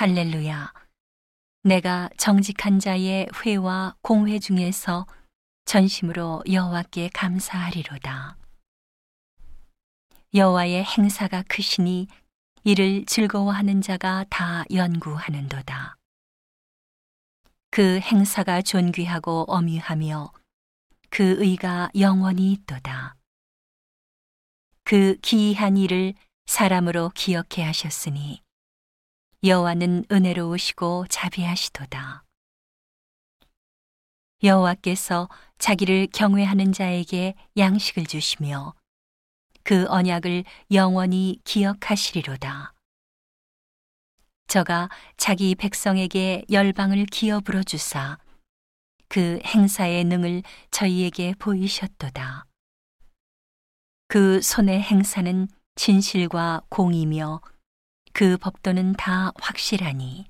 할렐루야. 내가 정직한 자의 회와 공회 중에서 전심으로 여호와께 감사하리로다. 여호와의 행사가 크시니 이를 즐거워하는 자가 다 연구하는도다. 그 행사가 존귀하고 엄유하며 그 의가 영원히 있도다. 그 기이한 일을 사람으로 기억해 하셨으니 여호와는 은혜로우시고 자비하시도다. 여호와께서 자기를 경외하는 자에게 양식을 주시며 그 언약을 영원히 기억하시리로다. 저가 자기 백성에게 열방을 기업으로 주사 그 행사의 능을 저희에게 보이셨도다. 그 손의 행사는 진실과 공이며 그 법도는 다 확실하니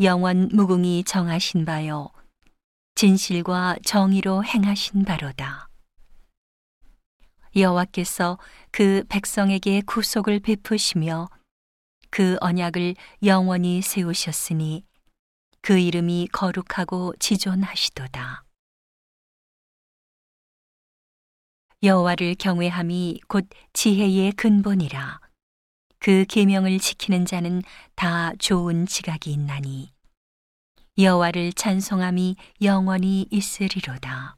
영원 무궁이 정하신 바요 진실과 정의로 행하신 바로다. 여호와께서 그 백성에게 구속을 베푸시며 그 언약을 영원히 세우셨으니 그 이름이 거룩하고 지존하시도다. 여호와를 경외함이 곧 지혜의 근본이라. 그 계명을 지키는 자는 다 좋은 지각이 있나니 여호와를 찬송함이 영원히 있으리로다.